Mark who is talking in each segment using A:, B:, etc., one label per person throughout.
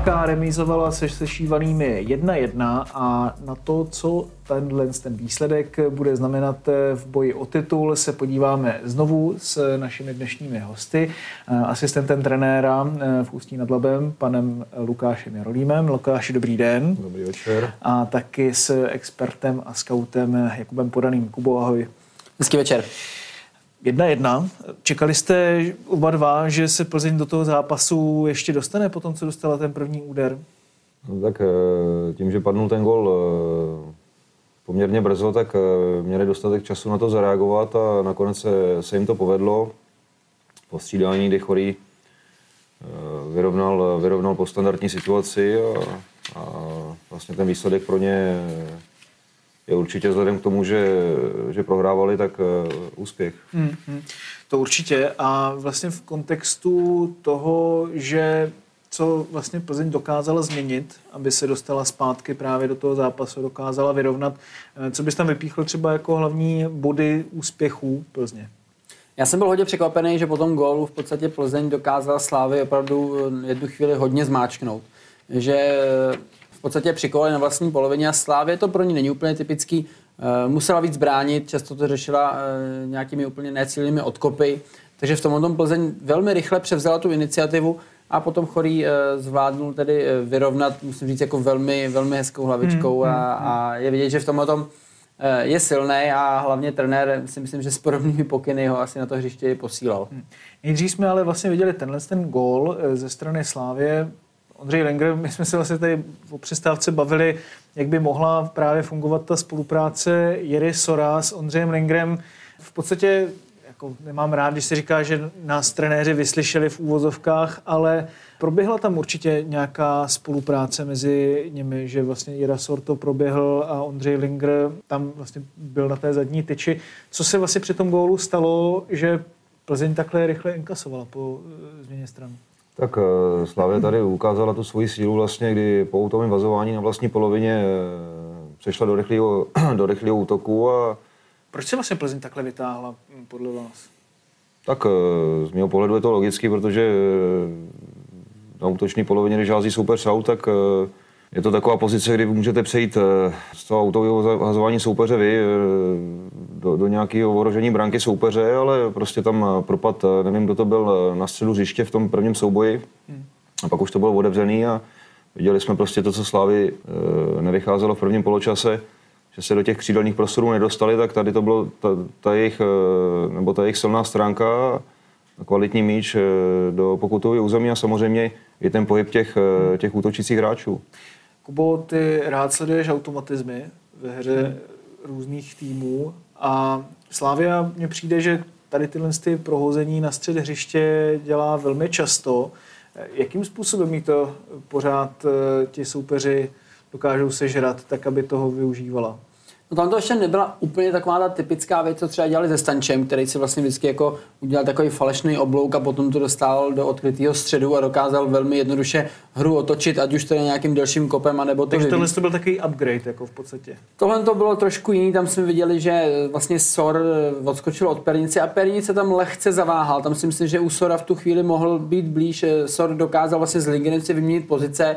A: Viktorka remizovala se sešívanými 1-1 a na to, co tenhle ten výsledek bude znamenat v boji o titul, se podíváme znovu s našimi dnešními hosty, asistentem trenéra v Ústí nad Labem, panem Lukášem Jarolímem. Lukáši, dobrý den.
B: Dobrý večer.
A: A taky s expertem a scoutem Jakubem Podaným. Kubo, ahoj.
C: Hezký večer.
A: Jedna jedna. Čekali jste oba dva, že se Plzeň do toho zápasu ještě dostane po tom, co dostala ten první úder?
B: No, tak eh, tím, že padnul ten gol eh, poměrně brzo, tak eh, měli dostatek času na to zareagovat a nakonec se, se jim to povedlo. Po střídání, kdy Chorý vyrovnal, vyrovnal po standardní situaci a, a vlastně ten výsledek pro ně je určitě vzhledem k tomu, že, že prohrávali, tak úspěch.
A: Hmm, hmm. To určitě. A vlastně v kontextu toho, že co vlastně Plzeň dokázala změnit, aby se dostala zpátky právě do toho zápasu, dokázala vyrovnat. Co bys tam vypíchl třeba jako hlavní body úspěchů Plzně?
C: Já jsem byl hodně překvapený, že po tom gólu v podstatě Plzeň dokázala Slávy opravdu jednu chvíli hodně zmáčknout. Že v podstatě přikovali na vlastní polovině a Slávě to pro ní není úplně typický. Musela víc bránit, často to řešila nějakými úplně necílnými odkopy. Takže v tom tom Plzeň velmi rychle převzala tu iniciativu a potom Chorý zvládnul tedy vyrovnat, musím říct, jako velmi, velmi hezkou hlavičkou
A: Hmm,
C: a, a je vidět, že v tomhle tom je silný a hlavně trenér si myslím, že s podobnými pokyny ho asi na to hřiště posílal. Hmm.
A: Nejdřív jsme ale vlastně viděli tenhle ten gól ze strany Slávě. Ondřej Lenger, my jsme se vlastně tady o přestávce bavili, jak by mohla právě fungovat ta spolupráce Jiry Sora s Ondřejem Lengrem. V podstatě jako nemám rád, když se říká, že nás trenéři vyslyšeli v úvozovkách, ale proběhla tam určitě nějaká spolupráce mezi nimi, že vlastně Jira Sor to proběhl a Ondřej Linger tam vlastně byl na té zadní tyči. Co se vlastně při tom gólu stalo, že Plzeň takhle rychle inkasovala po změně strany?
B: Tak Slavě tady ukázala tu svoji sílu vlastně, kdy po autovém vazování na vlastní polovině přešla do rychlého, do rychlého útoku a
A: proč se vlastně Plzeň takhle vytáhla podle vás?
B: Tak z mého pohledu je to logicky, protože na útoční polovině, když hází soupeř aut, tak je to taková pozice, kdy můžete přejít z toho autového hazování soupeře vy do, do nějakého ohrožení branky soupeře, ale prostě tam propad, nevím, kdo to byl na středu hřiště v tom prvním souboji. Hmm. A pak už to bylo otevřený a viděli jsme prostě to, co Slávy nevycházelo v prvním poločase že se do těch křídelních prostorů nedostali, tak tady to bylo ta, ta, jejich, nebo ta jejich silná stránka, kvalitní míč do pokutového území a samozřejmě i ten pohyb těch, těch útočících hráčů.
A: Kubo, ty rád sleduješ automatizmy ve hře hmm. různých týmů a Slávia mně přijde, že tady tyhle ty prohození na střed hřiště dělá velmi často. Jakým způsobem jí to pořád ti soupeři dokážou sežrat, tak aby toho využívala.
C: No tam to ještě nebyla úplně taková ta typická věc, co třeba dělali se Stančem, který si vlastně vždycky jako udělal takový falešný oblouk a potom to dostal do odkrytého středu a dokázal velmi jednoduše hru otočit, ať už to je nějakým delším kopem, anebo to
A: Takže tohle to byl takový upgrade jako v podstatě.
C: Tohle to bylo trošku jiný, tam jsme viděli, že vlastně Sor odskočil od Pernice a Pernice tam lehce zaváhal. Tam si myslím, že u Sora v tu chvíli mohl být blíž. Sor dokázal vlastně z Lingenem si vyměnit pozice,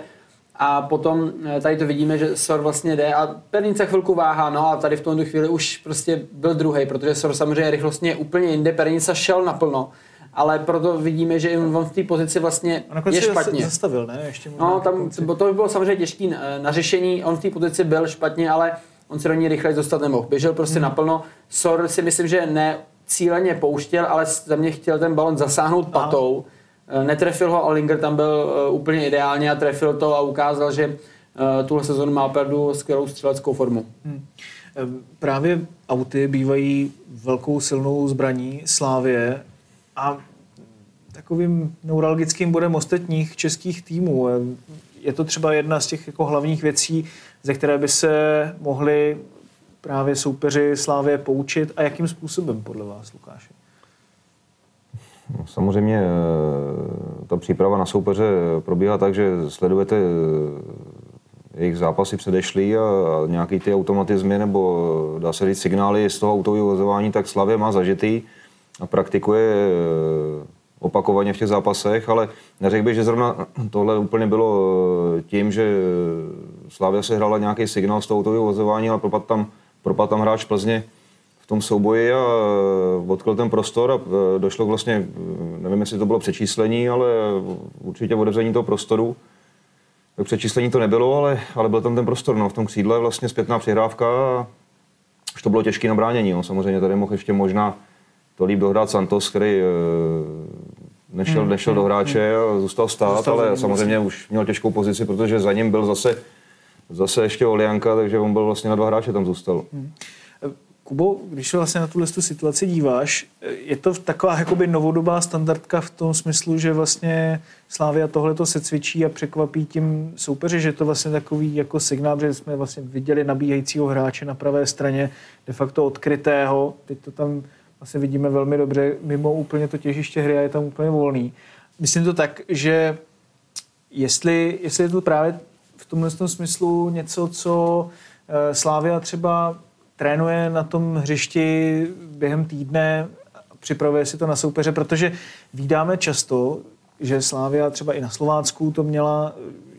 C: a potom tady to vidíme, že Sor vlastně jde a Pernice chvilku váhá, no a tady v tomto chvíli už prostě byl druhý, protože Sor samozřejmě rychlostně je úplně jinde, Pernice šel naplno, ale proto vidíme, že on v té pozici vlastně je špatně.
A: zastavil, ne? Ještě
C: no, tam, to by bylo samozřejmě těžké na řešení, on v té pozici byl špatně, ale on se do ní rychle dostat nemohl. Běžel prostě hmm. naplno. Sor si myslím, že ne cíleně pouštěl, ale za mě chtěl ten balon zasáhnout patou. Aha Netrefil ho, ale Linger tam byl úplně ideálně a trefil to a ukázal, že tuhle sezonu má opravdu skvělou střeleckou formu. Hmm.
A: Právě auty bývají velkou silnou zbraní Slávě a takovým neuralgickým bodem ostatních českých týmů. Je to třeba jedna z těch jako hlavních věcí, ze které by se mohli právě soupeři Slávě poučit a jakým způsobem podle vás, Lukáši?
B: No, samozřejmě eh, ta příprava na soupeře probíhá tak, že sledujete eh, jejich zápasy předešlý a nějaký ty automatizmy nebo dá se říct signály z toho autového vozování, tak Slavě má zažitý a praktikuje eh, opakovaně v těch zápasech, ale neřekl bych, že zrovna tohle úplně bylo tím, že Slavia se hrála nějaký signál z toho autového vozování, ale propad tam, propad tam hráč Plzně v tom souboji a odkryl ten prostor a došlo k vlastně, nevím, jestli to bylo přečíslení, ale určitě otevření toho prostoru. K přečíslení to nebylo, ale, ale byl tam ten prostor. No, v tom křídle vlastně zpětná přihrávka a už to bylo těžké na bránění. No. Samozřejmě tady mohl ještě možná to líp dohrát Santos, který eh, nešel, hmm, nešel hmm, do hráče hmm. a zůstal stát, zůstal ale samozřejmě vlastně. už měl těžkou pozici, protože za ním byl zase, zase ještě Olianka, takže on byl vlastně na dva hráče tam zůstal. Hmm.
A: Kubo, když se vlastně na tuhle situaci díváš, je to taková jakoby novodobá standardka v tom smyslu, že vlastně Slávia tohle se cvičí a překvapí tím soupeři, že to vlastně takový jako signál, že jsme vlastně viděli nabíhajícího hráče na pravé straně, de facto odkrytého, teď to tam vlastně vidíme velmi dobře, mimo úplně to těžiště hry a je tam úplně volný. Myslím to tak, že jestli, jestli je to právě v tomhle smyslu něco, co eh, Slávia třeba trénuje na tom hřišti během týdne, připravuje si to na soupeře, protože vídáme často, že Slávia třeba i na Slovácku to měla,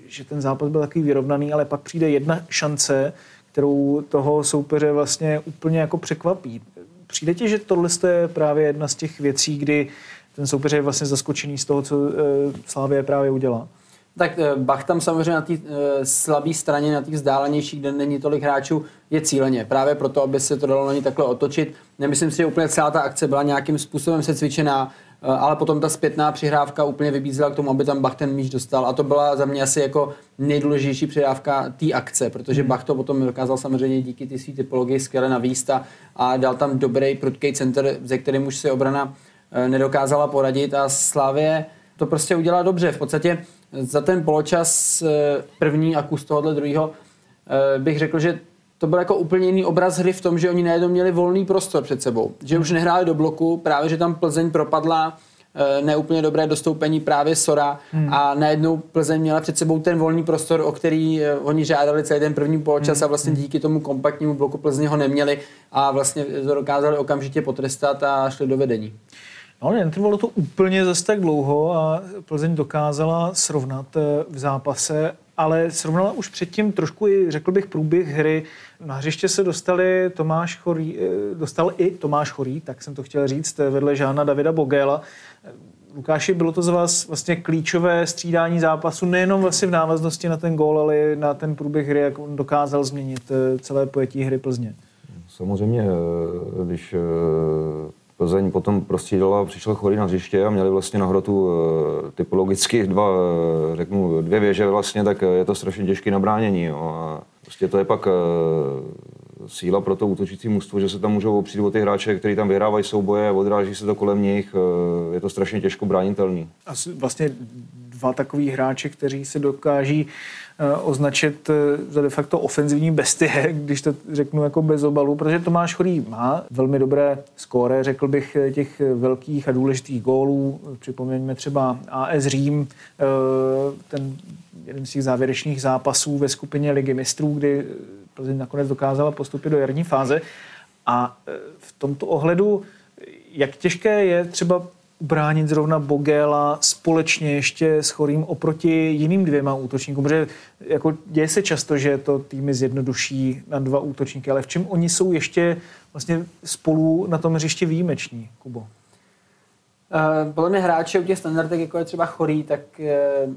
A: že ten zápas byl takový vyrovnaný, ale pak přijde jedna šance, kterou toho soupeře vlastně úplně jako překvapí. Přijde ti, že tohle je právě jedna z těch věcí, kdy ten soupeř je vlastně zaskočený z toho, co uh, Slávě právě udělá?
C: Tak eh, Bach tam samozřejmě na té uh, slabé straně, na té vzdálenější, kde není tolik hráčů, je cíleně. Právě proto, aby se to dalo na ní takhle otočit. Nemyslím si, že úplně celá ta akce byla nějakým způsobem se cvičená, ale potom ta zpětná přihrávka úplně vybízela k tomu, aby tam Bach ten míč dostal. A to byla za mě asi jako nejdůležitější přihrávka té akce, protože hmm. Bach to potom dokázal samozřejmě díky té své typologii skvěle navíst a, a dal tam dobrý prudký center, ze kterým už si obrana nedokázala poradit a Slavě to prostě udělá dobře. V podstatě za ten poločas e, první a kus tohohle druhého e, bych řekl, že to byl jako úplně jiný obraz hry v tom, že oni najednou měli volný prostor před sebou. Že už nehráli do bloku, právě že tam Plzeň propadla eh, neúplně dobré dostoupení právě Sora hmm. a najednou Plzeň měla před sebou ten volný prostor, o který eh, oni žádali celý ten první poločas hmm. a vlastně hmm. díky tomu kompaktnímu bloku Plzeň ho neměli a vlastně to dokázali okamžitě potrestat a šli do vedení.
A: No, ale netrvalo to úplně zase tak dlouho a Plzeň dokázala srovnat eh, v zápase ale srovnala už předtím trošku i, řekl bych, průběh hry. Na hřiště se dostali Tomáš Chorý, eh, dostal i Tomáš Chorý, tak jsem to chtěl říct, eh, vedle Žána Davida Bogela. Lukáši, bylo to z vás vlastně klíčové střídání zápasu, nejenom vlastně v návaznosti na ten gól, ale na ten průběh hry, jak on dokázal změnit celé pojetí hry Plzně?
B: Samozřejmě, když Plzeň potom prostřídala, přišel chorý na hřiště a měli vlastně na hrotu eh, typologicky dva, eh, řeknu, dvě věže vlastně, tak je to strašně těžké nabránění. Jo. A prostě to je pak síla pro to útočící mužstvo, že se tam můžou opřít o ty hráče, kteří tam vyhrávají souboje, odráží se to kolem nich, je to strašně těžko bránitelný.
A: A vlastně dva takový hráči, kteří se dokáží Eh, označit eh, za de facto ofenzivní bestie, když to řeknu jako bez obalu, protože Tomáš Chorý má velmi dobré skóre, řekl bych, eh, těch velkých a důležitých gólů. Připomeňme třeba AS Řím, ten jeden z těch závěrečných zápasů ve skupině Ligy mistrů, kdy Plzeň nakonec dokázala postupit do jarní fáze. A v tomto ohledu, jak těžké je třeba bránit zrovna Bogela společně ještě s Chorým oproti jiným dvěma útočníkům, protože jako děje se často, že to týmy zjednoduší na dva útočníky, ale v čem oni jsou ještě vlastně spolu na tom hřišti výjimeční, Kubo?
C: Uh, podle mě hráče u těch standardek, jako je třeba Chorý, tak uh,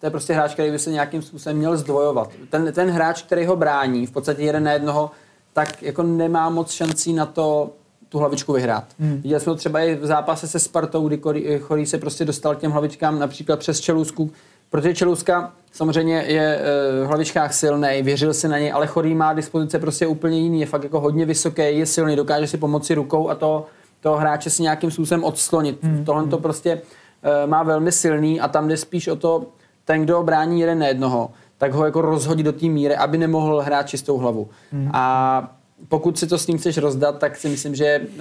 C: to je prostě hráč, který by se nějakým způsobem měl zdvojovat. Ten, ten hráč, který ho brání, v podstatě jeden na jednoho, tak jako nemá moc šancí na to tu hlavičku vyhrát. Hmm. Viděli jsme to třeba i v zápase se Spartou, kdy Chorý se prostě dostal k těm hlavičkám například přes Čelusku, protože Čeluska samozřejmě je v hlavičkách silný, věřil si na něj, ale Chorý má dispozice prostě úplně jiný, je fakt jako hodně vysoký, je silný, dokáže si pomoci rukou a to toho hráče si nějakým způsobem odslonit. Hmm. Tohle to prostě uh, má velmi silný a tam jde spíš o to, ten, kdo brání jeden na jednoho, tak ho jako rozhodí do té míry, aby nemohl hrát čistou hlavu. Hmm. A pokud si to s ním chceš rozdat, tak si myslím, že uh,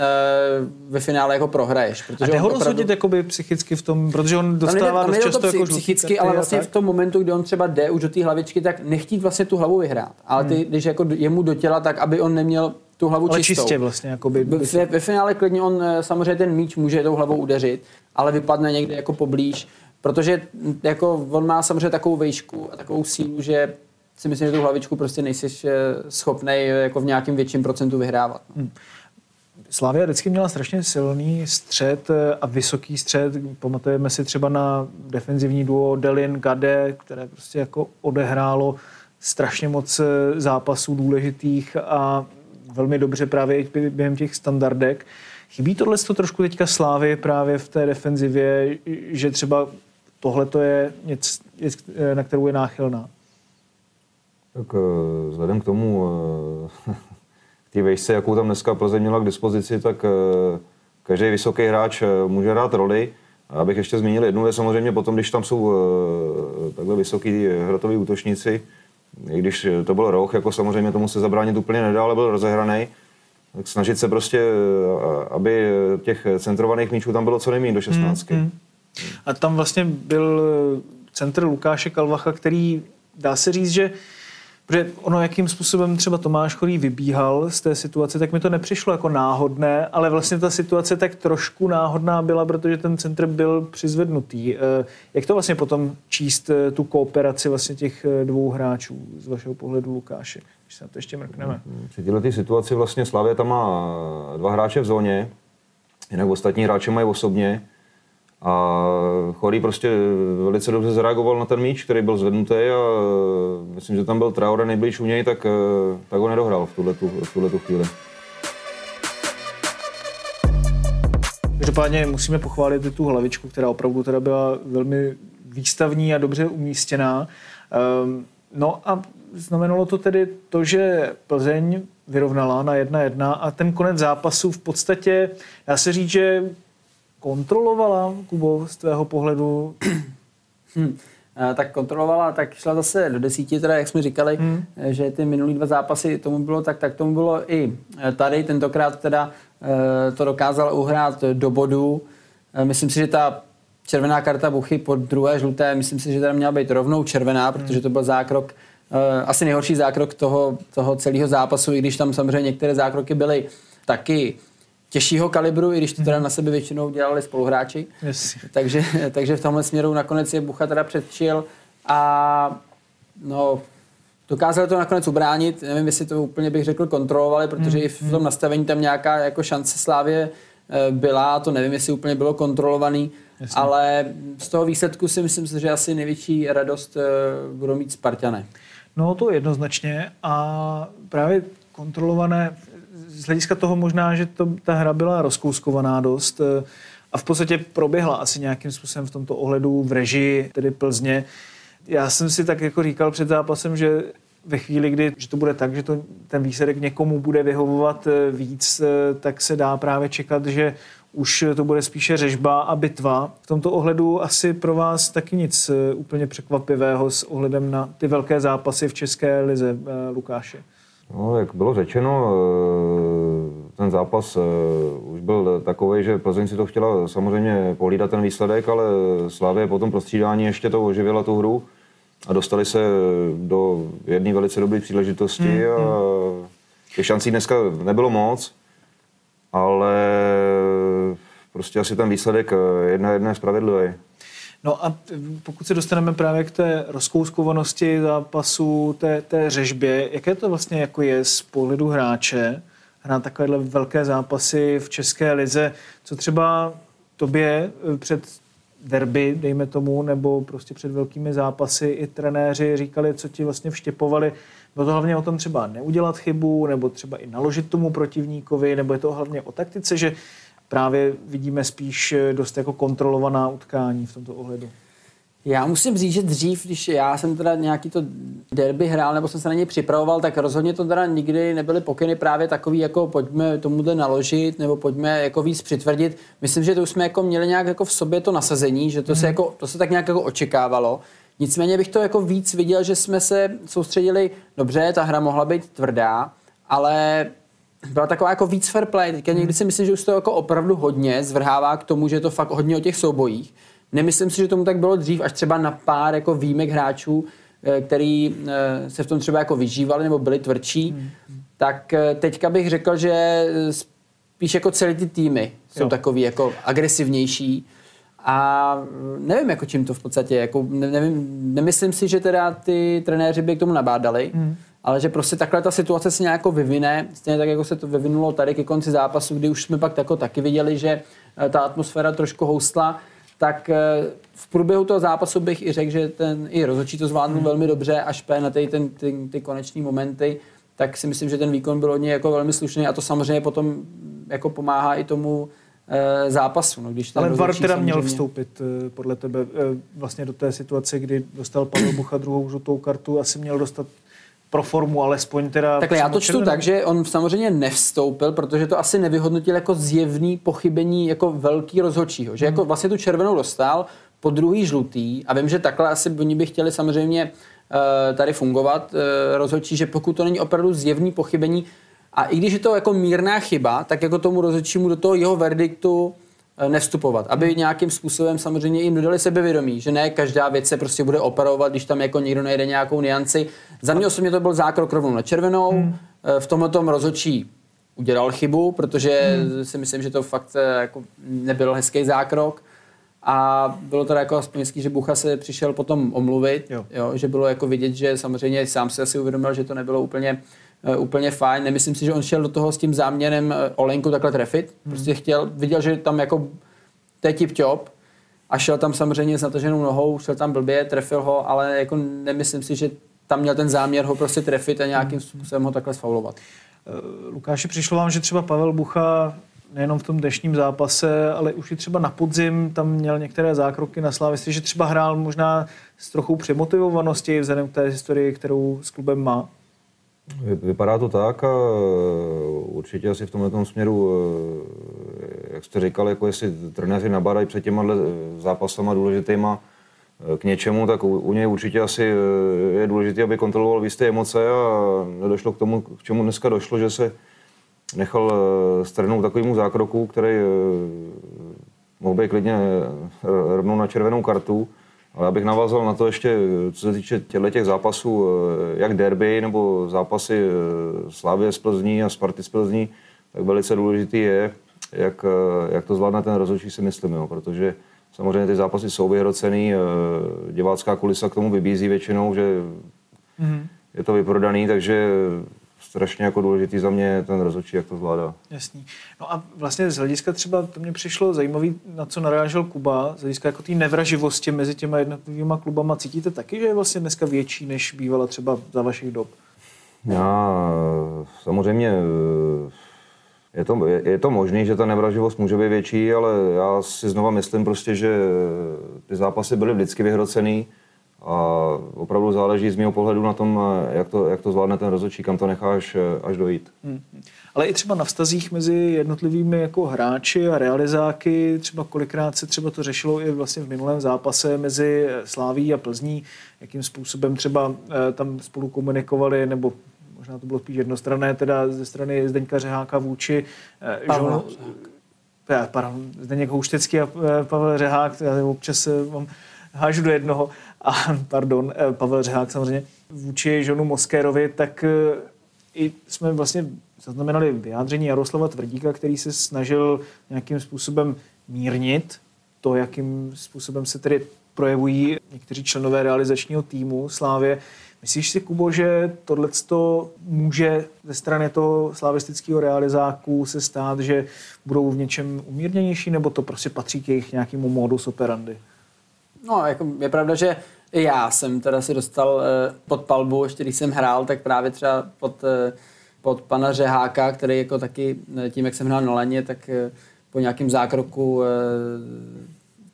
C: ve finále jako prohraješ.
A: Protože a jde ho rozhodit jakoby psychicky v tom, protože on dostává
C: tam
A: dost často
C: to
A: jako
C: psychicky, ale vlastně v tom momentu, kdy on třeba jde už do té hlavičky, tak nechtít vlastně tu hlavu vyhrát. Ale ty, hmm. když jako jemu do těla, tak aby on neměl tu hlavu
A: ale
C: čistou.
A: čistě vlastně. Jakoby,
C: ve, ve, finále klidně on eh, samozřejmě ten míč může tou hlavou udeřit, ale vypadne někde jako poblíž, protože jako on má samozřejmě takovou vejšku a takovou sílu, že si myslím, že tu hlavičku prostě nejsi eh, schopný eh, jako v nějakém větším procentu vyhrávat. No. Hmm.
A: Slavia vždycky měla strašně silný střed a vysoký střed. Pamatujeme si třeba na defenzivní duo Delin Gade, které prostě jako odehrálo strašně moc zápasů důležitých a velmi dobře právě během těch standardek. Chybí tohle to trošku teďka Slávy právě v té defenzivě, že třeba tohle to je něco, na kterou je náchylná?
B: Tak eh, vzhledem k tomu, eh, k té vejšce, jakou tam dneska Plzeň měla k dispozici, tak eh, každý vysoký hráč může hrát roli. A abych ještě zmínil jednu věc, samozřejmě potom, když tam jsou takhle vysoký hratoví útočníci, i když to byl roh, jako samozřejmě tomu se zabránit úplně nedá, ale byl rozehraný, tak snažit se prostě, aby těch centrovaných míčů tam bylo co nejméně do 16. Mm, mm.
A: A tam vlastně byl centr Lukáše Kalvacha, který dá se říct, že Protože ono, jakým způsobem třeba Tomáš Chorý vybíhal z té situace, tak mi to nepřišlo jako náhodné, ale vlastně ta situace tak trošku náhodná byla, protože ten centr byl přizvednutý. Eh, jak to vlastně potom číst eh, tu kooperaci vlastně těch eh, dvou hráčů z vašeho pohledu, Lukáše? Když se na to ještě mrkneme.
B: Při této situaci vlastně Slavě tam má dva hráče v zóně, jinak ostatní hráče mají osobně. A Chorý prostě velice dobře zareagoval na ten míč, který byl zvednutý a myslím, že tam byl Traore nejblíž u něj, tak, tak ho nedohrál v tuhle, v tuhle chvíli.
A: Každopádně musíme pochválit tu hlavičku, která opravdu teda byla velmi výstavní a dobře umístěná. Um, no a znamenalo to tedy to, že Plzeň vyrovnala na 1-1 a ten konec zápasu v podstatě, dá se říct, že kontrolovala, Kubo, z tvého pohledu?
C: Hmm. Tak kontrolovala, tak šla zase do desíti, teda jak jsme říkali, hmm. že ty minulý dva zápasy tomu bylo tak, tak tomu bylo i e, tady. Tentokrát teda e, to dokázal uhrát do bodu. E, myslím si, že ta červená karta Buchy po druhé žluté, myslím si, že teda měla být rovnou červená, hmm. protože to byl zákrok, asi nejhorší zákrok toho, toho celého zápasu, i když tam samozřejmě některé zákroky byly taky těžšího kalibru, i když to teda mhm. na sebe většinou dělali spoluhráči.
A: Yes.
C: Takže, takže v tomhle směru nakonec je Bucha teda předčil a no, dokázali to nakonec ubránit. Nevím, jestli to úplně bych řekl kontrolovali, protože mm. i v tom mhm. nastavení tam nějaká jako šance Slávě eh, byla, to nevím, jestli úplně bylo kontrolovaný, Jasně. ale z toho výsledku si myslím, že asi největší radost eh, budou mít Spartané.
A: No to jednoznačně a právě kontrolované z hlediska toho možná, že to, ta hra byla rozkouskovaná dost eh, a v podstatě proběhla asi nějakým způsobem v tomto ohledu v režii, tedy Plzně. Já jsem si tak jako říkal před zápasem, že ve chvíli, kdy že to bude tak, že to, ten výsledek někomu bude vyhovovat eh, víc, eh, tak se dá právě čekat, že už to bude spíše řežba a bitva. V tomto ohledu asi pro vás taky nic úplně překvapivého s ohledem na ty velké zápasy v České lize, Lukáše.
B: No, jak bylo řečeno, eh, ten zápas eh, už byl takový, že Plzeň si to chtěla samozřejmě pohlídat ten výsledek, ale Slávě po tom prostřídání ještě to oživila tu hru a dostali se do jedné velice dobré příležitosti mm, a mm. těch šancí dneska nebylo moc, ale prostě asi ten výsledek eh, jedna jedna je spravedlivý.
A: No a pokud se dostaneme právě k té rozkouskovanosti zápasu, té, té řežbě, jaké to vlastně jako je z pohledu hráče hrát takovéhle velké zápasy v České lize, co třeba tobě eh, před derby, dejme tomu, nebo prostě před velkými zápasy i trenéři říkali, co ti vlastně vštěpovali. Bylo to hlavně o tom třeba neudělat chybu, nebo třeba i naložit tomu protivníkovi, nebo je to hlavně o taktice, že právě vidíme spíš eh, dost jako kontrolovaná utkání v tomto ohledu.
C: Já musím říct, že dřív, když já jsem teda nějaký to derby hrál, nebo jsem se na něj připravoval, tak rozhodně to teda nikdy nebyly pokyny právě takový, jako pojďme tomuhle naložit, nebo pojďme jako víc přitvrdit. Myslím, že to už jsme jako měli nějak jako v sobě to nasazení, že to, mm. se, mhm. jako, to se tak nějak jako očekávalo. Nicméně bych to jako víc viděl, že jsme se soustředili, dobře, ta hra mohla být tvrdá, ale byla taková jako víc fair play. Teďka někdy si myslím, že už to jako opravdu hodně zvrhává k tomu, že je to fakt hodně o těch soubojích. Nemyslím si, že tomu tak bylo dřív, až třeba na pár jako výjimek hráčů, eh, který eh, se v tom třeba jako vyžívali nebo byli tvrdší, hmm. tak eh, teďka bych řekl, že spíš jako celý ty týmy jsou jo. takový jako agresivnější a nevím, jako čím to v podstatě, jako nevím, nemyslím si, že teda ty trenéři by k tomu nabádali, hmm. Ale že prostě takhle ta situace se nějak vyvine, stejně tak, jako se to vyvinulo tady ke konci zápasu, kdy už jsme pak jako taky viděli, že ta atmosféra trošku houstla, tak eh, v průběhu toho zápasu bych i řekl, že ten i rozhodčí to zvládnul hmm. velmi dobře, až na ty, ten, ty, ty koneční momenty, tak si myslím, že ten výkon byl od něj jako velmi slušný a to samozřejmě potom jako pomáhá i tomu e, zápasu. No, když
A: Ale VAR teda samozřejmě... měl vstoupit podle tebe e, vlastně do té situace, kdy dostal Pavel Bucha druhou žlutou kartu, asi měl dostat pro formu, alespoň teda...
C: Takhle já to čtu tak, že on samozřejmě nevstoupil, protože to asi nevyhodnotil jako zjevný pochybení jako velký rozhodčího. Že jako hmm. vlastně tu červenou dostal, po druhý žlutý a vím, že takhle asi oni by chtěli samozřejmě uh, tady fungovat uh, rozhodčí, že pokud to není opravdu zjevný pochybení a i když je to jako mírná chyba, tak jako tomu rozhodčímu do toho jeho verdiktu Eh, nevstupovat, aby nějakým způsobem samozřejmě jim dodali sebevědomí, že ne každá věc se prostě bude operovat, když tam jako někdo najde nějakou nianci. Za mě osobně to byl zákrok rovnou na červenou, hmm. Eh, v tomhle tom rozhodčí udělal chybu, protože hmm. si myslím, že to fakt eh, jako nebyl hezký zákrok. A bylo to jako aspoň hezký, že Bucha se přišel potom omluvit, jo. Jo, že bylo jako vidět, že samozřejmě sám se asi uvědomil, že to nebylo úplně Eh, úplně fajn. Nemyslím si, že on šel do toho s tím záměrem eh, Olenku takhle trefit. Hmm. Prostě chtěl, viděl, že tam jako to je tip top a šel tam samozřejmě s nataženou nohou, šel tam blbě, trefil ho, ale jako nemyslím si, že tam měl ten záměr ho prostě trefit a nějakým hmm. způsobem ho takhle sfaulovat.
A: Eh, Lukáši, přišlo vám, že třeba Pavel Bucha nejenom v tom dnešním zápase, ale už i třeba na podzim tam měl některé zákroky na slávisti, že třeba hrál možná s trochou přemotivovanosti vzhledem k té historii, kterou s klubem má?
B: Vypadá to tak a určitě asi v tomhle směru, eh, jak jste říkal, jako jestli trenéři nabádají před těma eh, zápasama důležitýma k něčemu, tak u, něj určitě asi je důležité, aby kontroloval jisté emoce a nedošlo k tomu, k čemu dneska došlo, že se nechal strhnout takovému zákroku, který mohl být klidně rovnou na červenou kartu ale abych navázal na to ještě, co se týče těchto těch zápasů, eh, jak derby nebo zápasy eh, Slávě z Plzní a Sparty z Plzní, tak velice důležitý je, jak, eh, jak to zvládne ten rozhodčí, si myslím, jo, protože samozřejmě ty zápasy jsou vyhrocený, divácká kulisa k tomu vybízí většinou, že mm-hmm. je to vyprodaný, takže strašně jako důležitý za mě ten rozhodčí, jak to zvládá.
A: Jasný. No a vlastně z hlediska třeba, to mě přišlo zajímavý, na co narážel Kuba, z hlediska jako té nevraživosti mezi těma jednotlivými klubama. Cítíte taky, že je vlastně dneska větší, než bývala třeba za vašich dob?
B: Já samozřejmě je to, je, je to možné, že ta nevraživost může být větší, ale já si znova myslím prostě, že ty zápasy byly vždycky vyhrocený a opravdu záleží z mého pohledu na tom, jak to, jak to zvládne ten rozhodčí, kam to necháš až dojít. Hmm.
A: Ale i třeba na vztazích mezi jednotlivými jako hráči a realizáky, třeba kolikrát se třeba to řešilo i vlastně v minulém zápase mezi Sláví a Plzní, jakým způsobem třeba eh, tam spolu komunikovali, nebo možná to bylo spíš jednostranné, teda ze strany Zdeňka Řeháka vůči eh, Pavel eh, Pardon, Zdeněk Houštecký a Pavel Řehák, já občas mám hážu do jednoho, a pardon, eh, Pavel Řehák samozřejmě, vůči Žonu Moskérovi, tak eh, i jsme vlastně zaznamenali vyjádření Jaroslava Tvrdíka, který se snažil nějakým způsobem mírnit to, jakým způsobem se tedy projevují někteří členové realizačního týmu Slávě. Myslíš si, Kubo, že tohle může ze strany toho slavistického realizáku se stát, že budou v něčem umírněnější, nebo to prostě patří k jejich nějakému modus operandi?
C: No, jako je pravda, že i já jsem teda si dostal eh, pod palbu, ještě když jsem hrál, tak právě třeba pod, eh, pod pana Řeháka, který jako taky eh, tím, jak jsem hrál na laně, tak eh, po nějakém zákroku eh,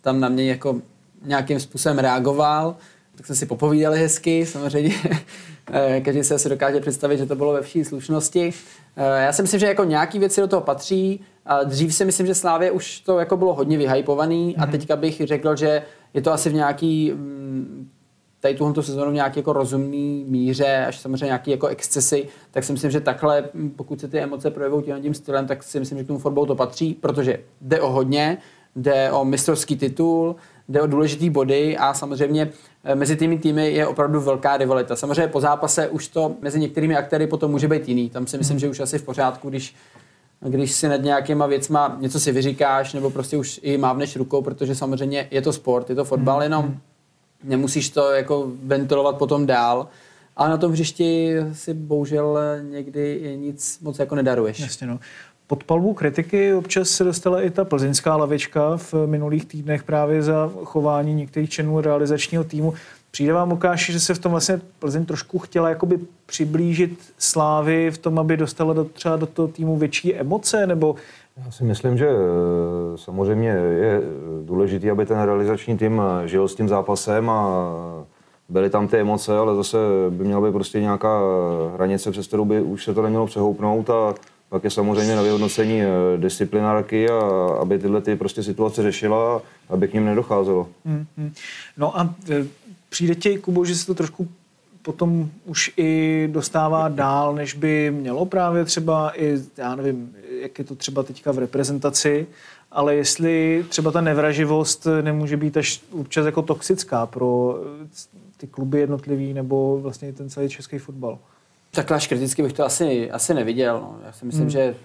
C: tam na mě jako nějakým způsobem reagoval, tak jsme si popovídali hezky, samozřejmě. Každý se asi dokáže představit, že to bylo ve vší slušnosti. Já si myslím, že jako nějaký věci do toho patří. Dřív si myslím, že Slávě už to jako bylo hodně vyhypovaný mm-hmm. a mhm. teďka bych řekl, že je to asi v nějaký mm, tady tuhle sezónu v nějaký jako rozumný míře, až samozřejmě nějaký jako excesy, tak si myslím, že takhle, pokud se ty emoce projevou tím, tím stylem, tak si myslím, že k tomu fotbalu to patří, protože jde o hodně, jde o mistrovský titul, jde o důležitý body a samozřejmě eh, mezi těmi týmy je opravdu velká rivalita. Samozřejmě po zápase už to mezi některými aktéry potom může být jiný. Tam si myslím, že už asi v pořádku, když když si nad nějakýma věcma něco si vyříkáš, nebo prostě už i mávneš rukou, protože samozřejmě je to sport, je to fotbal, mm. jenom nemusíš to jako ventilovat potom dál. Ale na tom hřišti si bohužel někdy nic moc jako nedaruješ.
A: Jasně, no. Pod palbu kritiky občas se dostala i ta plzeňská lavička v minulých týdnech právě za chování některých členů realizačního týmu. Přijde vám, Lukáši, že se v tom vlastně Plzeň trošku chtěla jakoby přiblížit Slávy v tom, aby dostala do, třeba do toho týmu větší emoce, nebo
B: já si myslím, že eh, samozřejmě je důležité, aby ten realizační tým eh, žil s tím zápasem a byly tam ty emoce, ale zase by měla být prostě nějaká hranice, přes kterou by už se to nemělo přehoupnout a pak je samozřejmě na vyhodnocení eh, disciplinárky a aby tyhle ty prostě situace řešila, aby k ním nedocházelo. Hmm, hmm.
A: No a přijde ti, Kubo, že se to trošku potom už i dostává dál, než by mělo právě třeba i, já nevím, jak je to třeba teďka v reprezentaci, ale jestli třeba ta nevraživost nemůže být až občas jako toxická pro ty kluby jednotlivý nebo vlastně ten celý český fotbal.
C: Takhle až kriticky bych to asi, asi neviděl. No. Já si myslím, hmm. že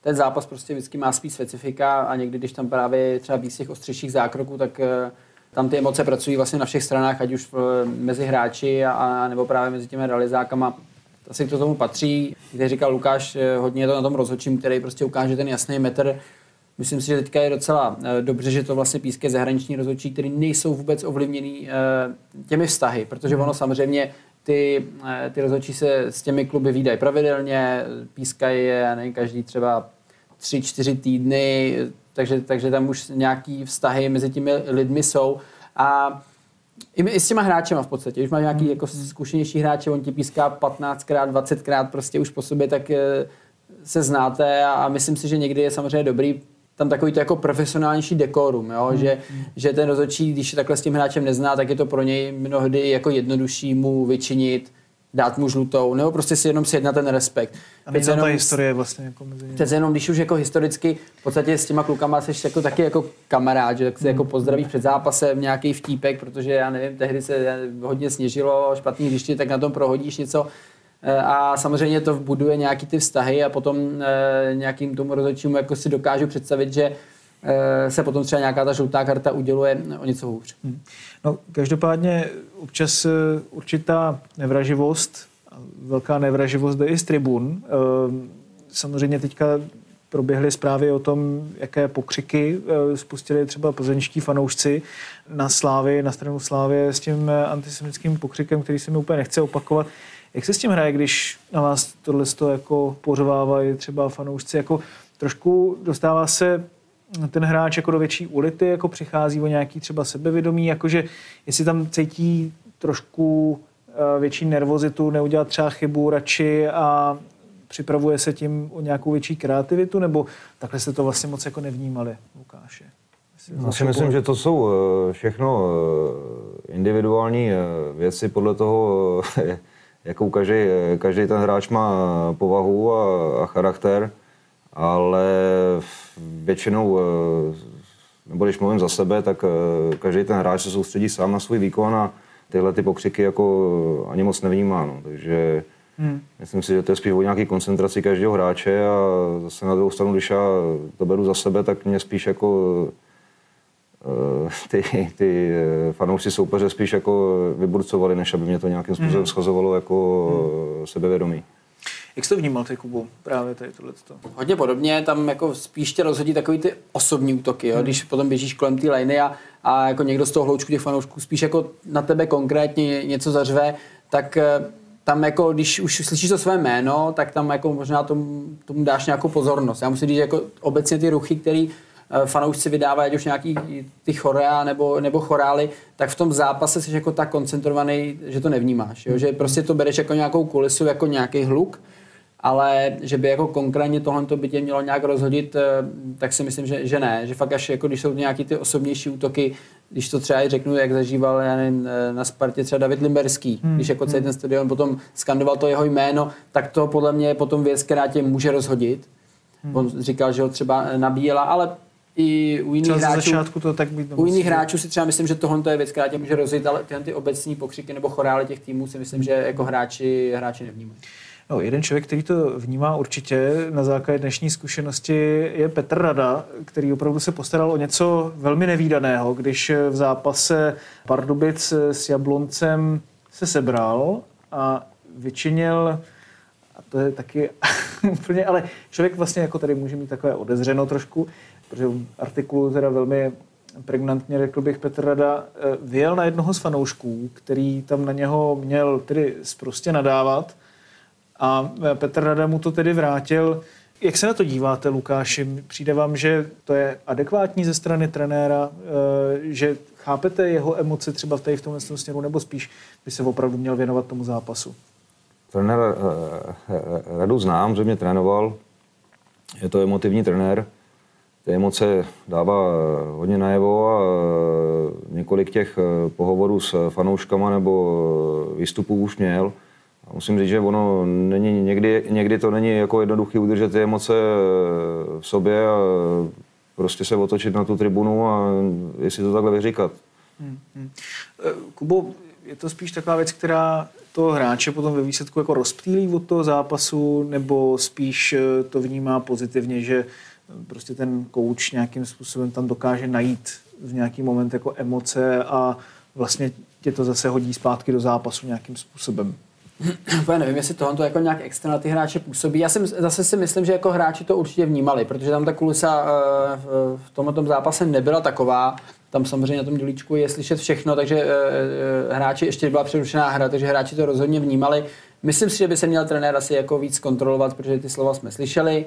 C: ten zápas prostě vždycky má spíš specifika a někdy, když tam právě třeba víc těch ostřejších zákroků, tak eh, tam ty emoce pracují vlastně na všech stranách, ať už mezi hráči a, a nebo právě mezi těmi realizákama. Asi to tomu patří. Když říkal Lukáš, eh, hodně je to na tom rozhodčím, který prostě ukáže ten jasný metr. Myslím si, že teďka je docela eh, dobře, že to vlastně píské zahraniční rozhodčí, které nejsou vůbec ovlivněný eh, těmi vztahy, protože ono samozřejmě ty, ty rozhodčí se s těmi kluby výdají pravidelně, pískají je, nevím, každý třeba tři, čtyři týdny, takže, takže tam už nějaký vztahy mezi těmi lidmi jsou. A i, i s těma hráčema v podstatě. Když máš nějaký mm. jako zkušenější hráče, on ti píská 15krát, 20krát prostě už po sobě, tak eh, se znáte a, a myslím si, že někdy je samozřejmě dobrý tam takový to jako profesionálnější dekorum, jo? Mm. Že, že ten rozhodčí, když takhle s tím hráčem nezná, tak je to pro něj mnohdy jako jednodušší mu vyčinit dát mu žlutou, nebo prostě si jenom sjednat ten respekt.
A: A není ta historie vlastně jako mezi nimi.
C: Přece jenom, když už jako historicky v podstatě s těma klukama jsi jako taky jako kamarád, že tak se jako hmm. pozdravíš před zápasem, nějaký vtípek, protože já nevím, tehdy se hodně sněžilo, špatný hřiště, tak na tom prohodíš něco, eh, a samozřejmě to vbuduje nějaký ty vztahy a potom e, nějakým tomu rozhodčímu jako si dokážu představit, že se potom třeba nějaká ta žlutá karta uděluje o něco hůř. Hmm.
A: No, každopádně občas eh, určitá nevraživost, velká nevraživost jde i z tribun. Eh, samozřejmě teďka proběhly zprávy o tom, jaké pokřiky eh, spustili třeba plzeňští fanoušci na Slávy, na stranu Slávy s tím antisemickým pokřikem, který se mi úplně nechce opakovat. Jak se s tím hraje, když na vás tohle jako pořvávají třeba fanoušci? Jako trošku dostává se ten hráč jako do větší ulity, jako přichází o nějaký třeba sebevědomí, jakože jestli tam cítí trošku eh, větší nervozitu, neudělat třeba chybu radši a připravuje se tím o nějakou větší kreativitu, nebo takhle jste to vlastně moc jako nevnímali, Lukáše?
B: Já si myslím, že to jsou eh, všechno eh, individuální věci podle toho, jakou každý, každý ten hráč má povahu a, a charakter ale většinou, eh, nebo když mluvím za sebe, tak eh, každý ten hráč se soustředí sám na svůj výkon a tyhle ty pokřiky jako ani moc nevnímá. No. Takže hmm. myslím si, že to je spíš o nějaké koncentraci každého hráče a zase na druhou stranu, když já to beru za sebe, tak mě spíš jako eh, ty, ty fanoušci soupeře spíš jako vyburcovali, než aby mě to nějakým způsobem hmm. schazovalo jako hmm. sebevědomí.
A: Jak jsi to vnímal, ty Kubu, právě tady tohleto?
C: Hodně podobně, tam jako spíš tě rozhodí takový ty osobní útoky, jo? Hmm. když potom běžíš kolem té liney a, a jako někdo z toho hloučku těch fanoušků spíš jako na tebe konkrétně něco zařve, tak eh, tam jako, když už slyšíš to své jméno, tak tam jako možná tomu, tomu dáš nějakou pozornost. Já musím říct, že jako obecně ty ruchy, který eh, fanoušci vydávají, ať už nějaký ty chorea nebo, nebo chorály, tak v tom zápase jsi jako tak koncentrovaný, že to nevnímáš. Jo? Že prostě to bereš jako nějakou kulisu, jako nějaký hluk ale že by jako konkrétně tohle by tě mělo nějak rozhodit, eh, tak si myslím, že, že ne. Že fakt až jako když jsou nějaký ty osobnější útoky, když to třeba i řeknu, jak zažíval já nevím, eh, na Spartě třeba David Limberský, hmm. když jako celý ten stadion potom skandoval to jeho jméno, tak to podle mě je potom věc, která tě může rozhodit. Hmm. On říkal, že ho třeba nabíjela, ale i u jiných hráčů,
A: začátku to tak být
C: u jiných hráčů si třeba myslím, že tohle je věc, která tě může rozjet, ale ty, ty obecní pokřiky nebo chorály těch týmů si myslím, že jako hráči, hráči nevnímají.
A: No, jeden člověk, který to vnímá určitě na základě dnešní zkušenosti, je Petr Rada, který opravdu se postaral o něco velmi nevýdaného, když v zápase Pardubic s Jabloncem se sebral a vyčinil a to je taky úplně, ale člověk vlastně jako tady může mít takové odezřeno trošku, protože artikulu teda velmi pregnantně, řekl bych, Petr Rada, eh, vyjel na jednoho z fanoušků, který tam na něho měl tedy prostě nadávat a eh, Petr Rada mu to tedy vrátil. Jak se na to díváte, Lukáši? Přijde vám, že to je adekvátní ze strany trenéra, eh, že chápete jeho emoce třeba tady v tomhle směru, nebo spíš by se opravdu měl věnovat tomu zápasu?
B: Trenér Radu znám, že mě trénoval. Je to emotivní trenér ty emoce dává eh, hodně najevo a eh, několik těch eh, pohovorů s fanouškama nebo výstupů už měl. Musím říct, že ono není, někdy, někdy to není jako jednoduché udržet ty emoce v sobě a prostě se otočit na tu tribunu a jestli to takhle vyříkat. Hmm, hmm.
A: Kubo, je to spíš taková věc, která toho hráče potom ve výsledku jako rozptýlí od toho zápasu, nebo spíš to vnímá pozitivně, že prostě ten kouč nějakým způsobem tam dokáže najít v nějaký moment jako emoce a vlastně tě to zase hodí zpátky do zápasu nějakým způsobem.
C: Já nevím, jestli tohle to jako nějak extra na ty hráče působí. Já jsem, zase si myslím, že jako hráči to určitě vnímali, protože tam ta kulisa uh, v tomto zápase nebyla taková. Tam samozřejmě na tom dělíčku je slyšet všechno, takže uh, hráči ještě byla přerušená hra, takže hráči to rozhodně vnímali. Myslím si, že by se měl trenér asi jako víc kontrolovat, protože ty slova jsme slyšeli.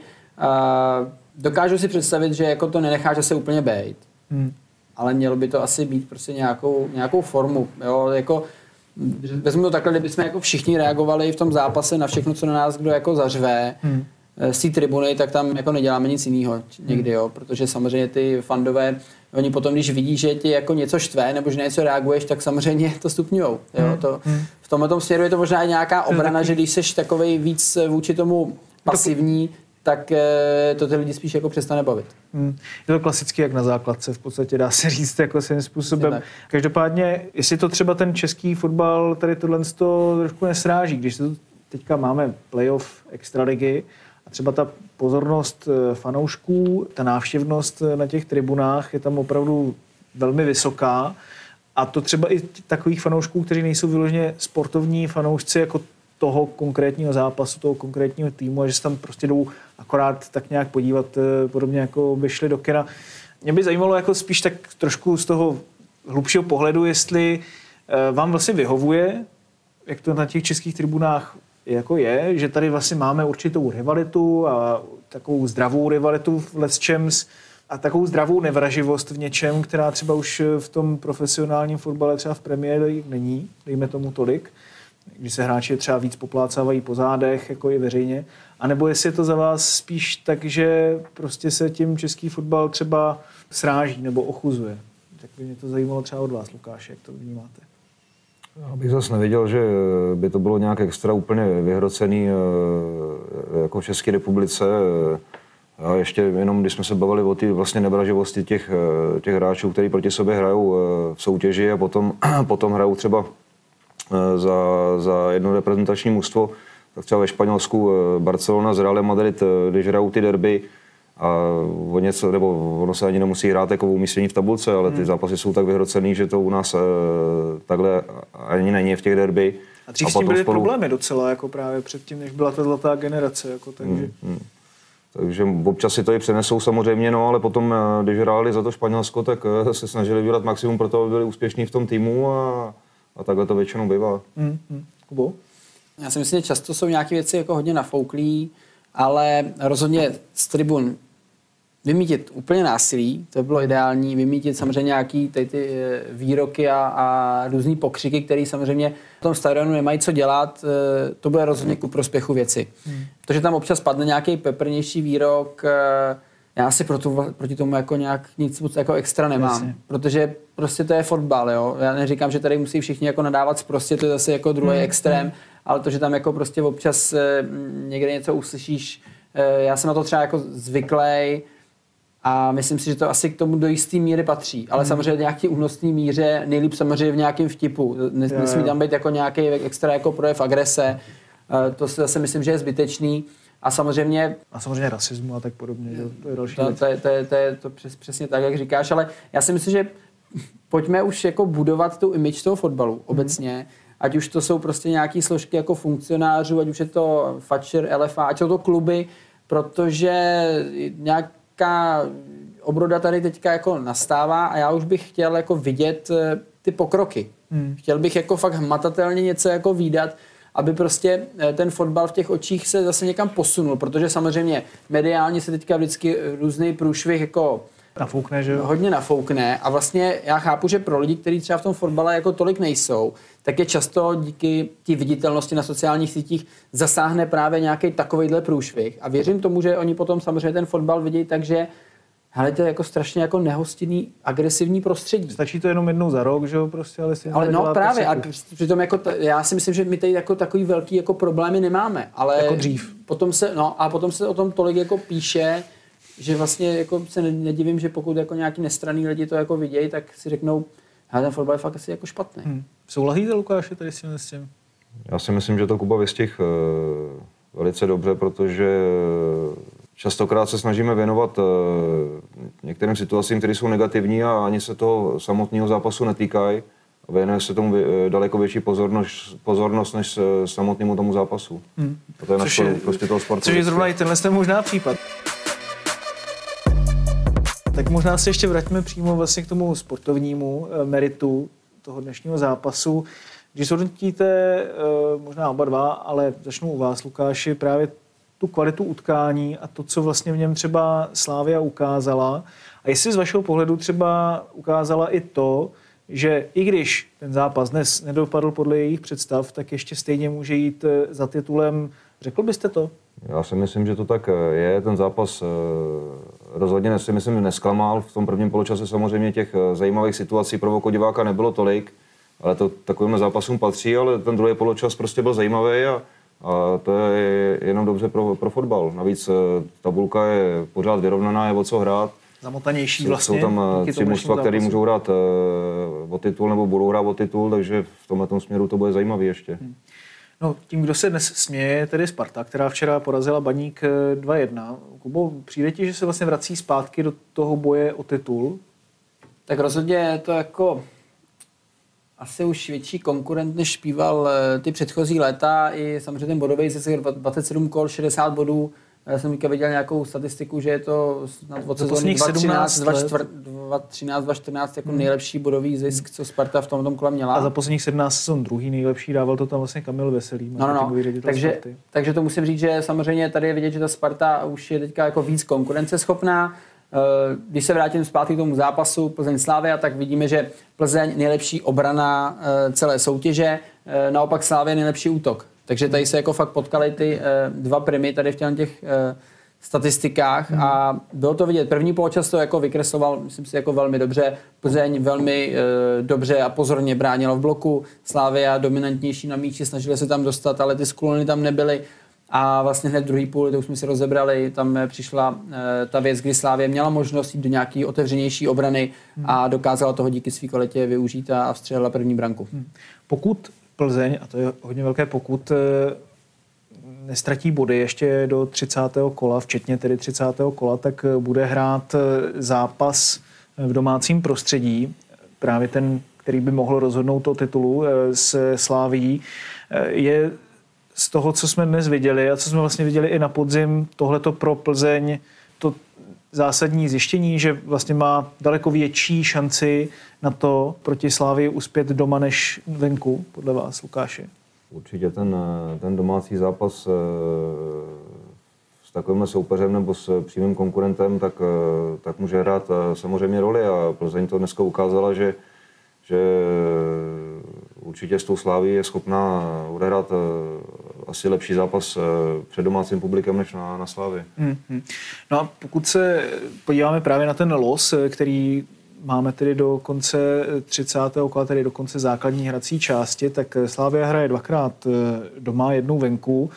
C: Dokážu si představit, že jako to nenecháš se úplně bejt. Hmm. Ale mělo by to asi být prostě nějakou, nějakou formu. Jo? Jako, vezmu to takhle, kdybychom jako všichni reagovali v tom zápase na všechno, co na nás kdo jako zařve, hmm. Eh, z té tribuny, tak tam jako neděláme nic jiného někdy, jo, protože samozřejmě ty fandové, oni potom, když vidí, že ti jako něco štve nebo že na něco reaguješ, tak samozřejmě to stupňujou. Jo, hmm. to, hmm. v tomhle směru je to možná nějaká obrana, že když jsi takový víc vůči tomu pasivní, tak eh, to ty lidi spíš jako přestane bavit. Hmm.
A: Je to klasicky jak na základce, v podstatě dá se říct jako svým způsobem. Každopádně, jestli to třeba ten český fotbal tady tohle to trošku nesráží, když to teďka máme playoff extraligy a třeba ta pozornost eh, fanoušků, ta návštěvnost eh, na těch tribunách je tam opravdu velmi vysoká. A to třeba i takových fanoušků, kteří nejsou vyloženě sportovní fanoušci, jako toho konkrétního zápasu, toho konkrétního týmu a že se tam prostě jdou akorát tak nějak podívat, eh, podobně jako by šli do kina. Mě by zajímalo jako spíš tak trošku z toho hlubšího pohledu, jestli eh, vám vlastně vyhovuje, jak to na těch českých tribunách jako je, že tady vlastně máme určitou rivalitu a takovou zdravou rivalitu v Champs a takovou zdravou nevraživost v něčem, která třeba už v tom profesionálním fotbale třeba v premiéře není, dejme tomu tolik když se hráči třeba víc poplácávají po zádech, jako i veřejně, a nebo jestli je to za vás spíš tak, že prostě se tím český fotbal třeba sráží nebo ochuzuje. Tak by mě to zajímalo třeba od vás, Lukáš, jak to vnímáte.
B: Já bych zase nevěděl, že by to bylo nějak extra úplně vyhrocený eh, jako v České republice. A ještě jenom, když jsme se bavili o té vlastně nevraživosti těch, eh, těch hráčů, kteří proti sobě hrajou eh, v soutěži a potom, potom hrajou třeba Eh, za, za jedno reprezentační mužstvo, tak třeba ve Španělsku eh, Barcelona z Real Madrid, eh, když hrajou ty derby, a o něco, nebo ono se ani nemusí hrát jako umístění v tabulce, ale ty hmm. zápasy jsou tak vyhrocený, že to u nás takhle ani není v těch derby.
A: A dřív a s tím byly spolu... problémy docela, jako právě předtím, než byla ta zlatá generace. Jako, takže... Hmm, hmm.
B: Takže občas si to i přenesou samozřejmě, no, ale potom, když hráli za to Španělsko, tak se snažili dělat maximum pro to, aby byli úspěšní v tom týmu a, a takhle to většinou bývá.
A: Mm, mm. Kubo?
C: Já si myslím, že často jsou nějaké věci jako hodně nafouklý, ale rozhodně z tribun vymítit úplně násilí, to by bylo ideální, vymítit samozřejmě nějaký ty, ty eh, výroky a, a různý pokřiky, které samozřejmě v tom stadionu nemají co dělat, eh, to bude rozhodně ku prospěchu věci. Hmm. Protože tam občas padne nějaký peprnější výrok, eh, já si proti, proti tomu jako nějak nic moc jako extra nemám, Jasně. protože prostě to je fotbal, jo. Já neříkám, že tady musí všichni jako nadávat prostě, to je zase jako druhý hmm. extrém, hmm. ale to, že tam jako prostě občas někde něco uslyšíš, já jsem na to třeba jako zvyklý, a myslím si, že to asi k tomu do jisté míry patří. Ale hmm. samozřejmě v nějaký únosný míře, nejlíp samozřejmě v nějakém vtipu. Nesmí tam být jako nějaký extra jako projev agrese. Eh, to si zase myslím, že je zbytečný. A samozřejmě...
A: A samozřejmě rasismu a tak podobně, že? to je další
C: to, to, je, to, je, to je to přes, přesně tak, jak říkáš, ale já si myslím, že pojďme už jako budovat tu image toho fotbalu mm. obecně, ať už to jsou prostě nějaké složky jako funkcionářů, ať už je to Fatcher, LFA, ať jsou to kluby, protože nějak nějaká obroda tady teďka jako nastává a já už bych chtěl jako vidět eh, ty pokroky. Hmm. Chtěl bych jako fakt hmatatelně něco jako výdat, aby prostě eh, ten fotbal v těch očích se zase někam posunul, protože samozřejmě mediálně se teďka vždycky různý průšvih jako
A: nafoukne, že jo?
C: Hodně nafoukne a vlastně já chápu, že pro lidi, kteří třeba v tom fotbale jako tolik nejsou, tak je často díky té viditelnosti na sociálních sítích zasáhne právě nějaký takovýhle průšvih. A věřím tomu, že oni potom samozřejmě ten fotbal vidí tak, že Hele, to je jako strašně jako nehostinný, agresivní prostředí.
A: Stačí to jenom jednou za rok, že jo, prostě, ale si
C: Ale no právě, a přitom jako t- já si myslím, že my tady jako takový velký jako problémy nemáme, ale
A: jako dřív.
C: Potom se, no a potom se o tom tolik jako píše, že vlastně jako se nedivím, že pokud jako nějaký nestraný lidi to jako vidějí, tak si řeknou, ale ten fotbal je fakt asi jako špatný. Hmm.
A: Souhlasíte, Lukáše, tady s tím?
B: Já si myslím, že to Kuba vystih eh, velice dobře, protože častokrát se snažíme věnovat eh, některým situacím, které jsou negativní a ani se toho samotného zápasu netýkají. Věnuje se tomu eh, daleko větší pozornost, pozornost než samotnému tomu zápasu. Hmm. A to je naš prostě toho sportu.
A: Což je zrovna i tenhle ten možná případ. Tak možná se ještě vraťme přímo vlastně k tomu sportovnímu eh, meritu toho dnešního zápasu. Když eh, možná oba dva, ale začnu u vás, Lukáši, právě tu kvalitu utkání a to, co vlastně v něm třeba Slávia ukázala. A jestli z vašeho pohledu třeba ukázala i to, že i když ten zápas dnes nedopadl podle jejich představ, tak ještě stejně může jít eh, za titulem. Řekl byste to?
B: Já si myslím, že to tak je. Ten zápas rozhodně si myslím, nesklamal. V tom prvním poločase samozřejmě těch eh, zajímavých situací pro oko diváka nebylo tolik, ale to takovým zápasům patří, ale ten druhý poločas prostě byl zajímavý a, a to je jenom dobře pro, pro fotbal. Navíc eh, tabulka je pořád vyrovnaná, je o co hrát.
A: Zamotanější vlastně.
B: Jsou tam eh, tři mužstva, které můžou hrát o titul nebo budou hrát o titul, takže v tomhle směru to bude zajímavý ještě. Hmm.
A: No, tím, kdo se dnes směje, je tedy Sparta, která včera porazila Baník 2-1. Eh, Kubo, přijde ti, že se vlastně vrací zpátky do toho boje o titul?
C: Tak rozhodně je to jako asi už větší konkurent, než špíval eh, ty předchozí léta. I samozřejmě ten bodový zisk 27 kol, 60 bodů já jsem viděl nějakou statistiku, že je to od sezóny 2013, 2013, 2014 jako hmm. nejlepší bodový zisk, co Sparta v tom, tom kole měla.
A: A za posledních 17 sezon druhý nejlepší, dával to tam vlastně Kamil Veselý.
C: No, no, no. Takže, takže to musím říct, že samozřejmě tady je vidět, že ta Sparta už je teďka jako víc konkurenceschopná. Eh, když se vrátím zpátky k tomu zápasu Plzeň Slávia, tak vidíme, že Plzeň nejlepší obrana eh, celé soutěže, eh, naopak Slávia nejlepší útok. Takže tady se jako fakt potkaly ty dva primy tady v těch statistikách a bylo to vidět. První poločas to jako vykresloval, myslím si, jako velmi dobře. Plzeň velmi dobře a pozorně bránila v bloku. Slávia dominantnější na míči, snažili se tam dostat, ale ty sklony tam nebyly. A vlastně hned druhý půl, to už jsme si rozebrali, tam přišla uh, ta věc, kdy Slávě měla možnost jít do nějaké otevřenější obrany hmm. a dokázala toho díky své kvalitě využít a, a vstřelila první branku. Hmm.
A: Pokud Plzeň, a to je hodně velké pokud, eh, nestratí body ještě do 30. kola, včetně tedy 30. kola, tak eh, bude hrát eh, zápas v domácím prostředí, právě ten, který by mohl rozhodnout o titulu s Sláví. Je z toho, co jsme dnes viděli a co jsme vlastně viděli i na podzim, tohleto pro Plzeň to zásadní zjištění, že vlastně má daleko větší šanci na to proti Slávii uspět doma než venku, podle vás, Lukáši?
B: Určitě ten, ten domácí zápas eh, s takovým soupeřem nebo s přímým konkurentem, tak, tak může hrát samozřejmě roli a Plzeň to dneska ukázala, že, že určitě s tou Sláví je schopná odehrát asi lepší zápas před domácím publikem než na, na Slávy. Mm-hmm.
A: No a pokud se podíváme právě na ten los, který máme tedy do konce 30. kola, tedy do konce základní hrací části, tak Slávia hraje dvakrát eh, doma, jednou venku.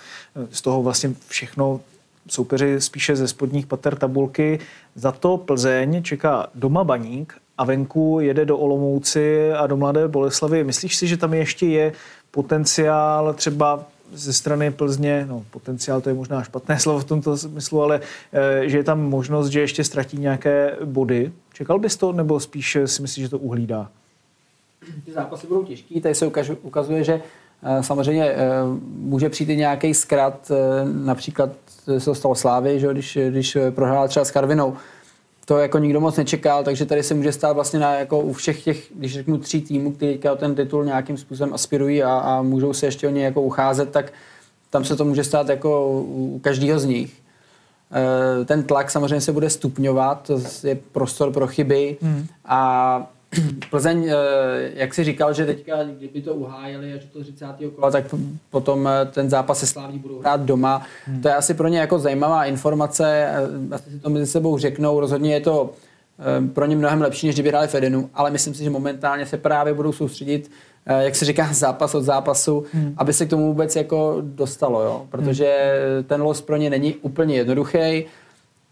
A: Z toho vlastně všechno soupeři spíše ze spodních pater tabulky. Za to Plzeň čeká doma Baník a venku jede do Olomouci a do Mladé Boleslavy. Myslíš si, že tam ještě je potenciál třeba ze strany Plzně, no potenciál to je možná špatné slovo v tomto smyslu, ale e, že je tam možnost, že ještě ztratí nějaké body. Čekal bys to, nebo spíš si myslíš, že to uhlídá?
C: Ty zápasy budou těžký, tady se ukazuje, že e, samozřejmě e, může přijít i nějaký zkrat, například se to stalo Slávy, že když, když prohrál třeba s Karvinou, to jako nikdo moc nečekal, takže tady se může stát vlastně na, jako u všech těch, když řeknu tří týmů, kteří o ten titul nějakým způsobem aspirují a, a můžou se ještě o ně jako ucházet, tak tam se to může stát jako u každého z nich. E, ten tlak samozřejmě se bude stupňovat, to je prostor pro chyby hmm. a Plzeň, eh, jak si říkal, že teďka, kdyby to uhájili až do 30. kola, tak potom eh, ten zápas se Sláví budou hrát doma. Hmm. To je asi pro ně jako zajímavá informace, eh, asi si to mezi sebou řeknou. Rozhodně je to pro ně mnohem lepší, než kdyby hráli v Edenu, ale myslím si, že momentálně se právě budou soustředit, jak se říká, zápas od zápasu, hmm. aby se k tomu vůbec jako dostalo, jo? protože hmm. ten los pro ně není úplně jednoduchý,